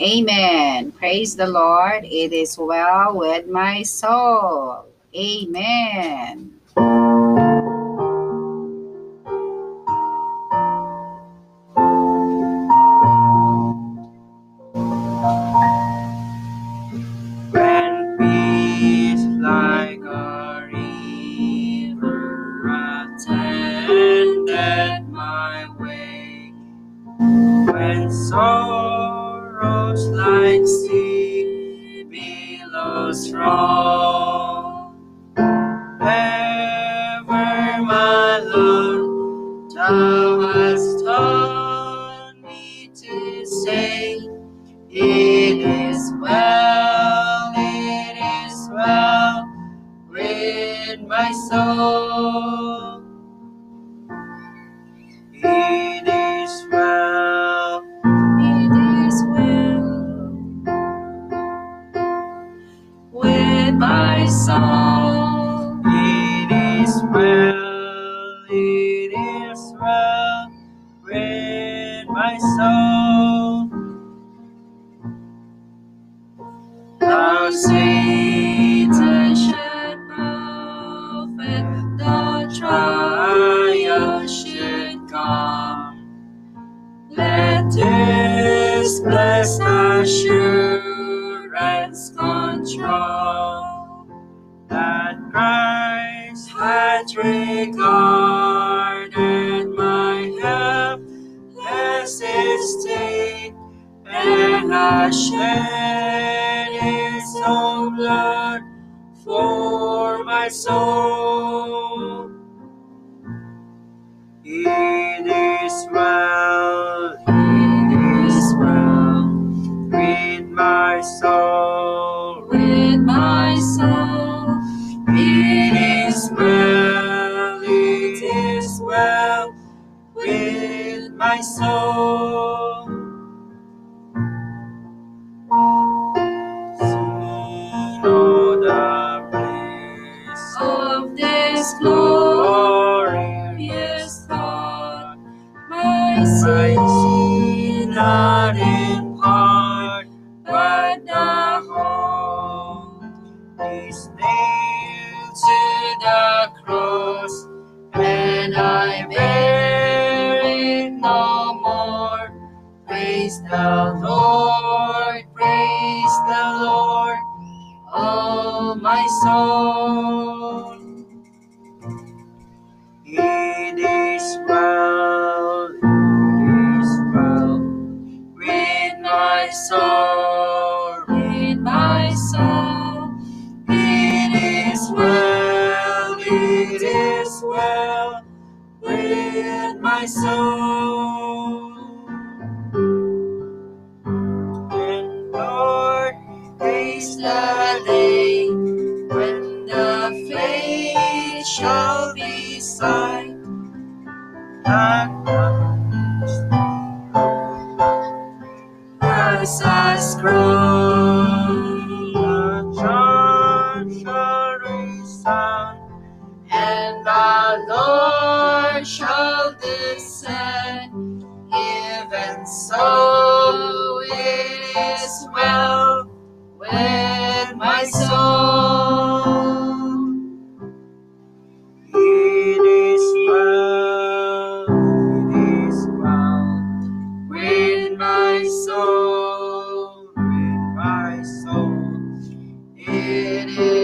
Amen. Praise the Lord. It is well with my soul. Amen. When my way, when sorrows like sea billows roll, ever my Lord, thou hast taught me to say, It is well, it is well with my soul. Soul. it is well, it is well with my soul. Though Satan should buffet, the trial should come. Let this blessed assurance Hath regarded my helpless estate and hath shed his own blood for my soul. it is well, It is well with my soul. with with my soul. Seen all the bliss Of this glorious thought, my sin not in part, but the whole. is nailed to the cross, Praise the Lord, praise the Lord, oh my soul. It is well, it is well With my soul, with my soul, it is well, it is well with my soul. Praise the day when the faith shall be sight. the and the Lord shall descend. Even so, my soul. it is well, it is well With my soul, with my soul. it is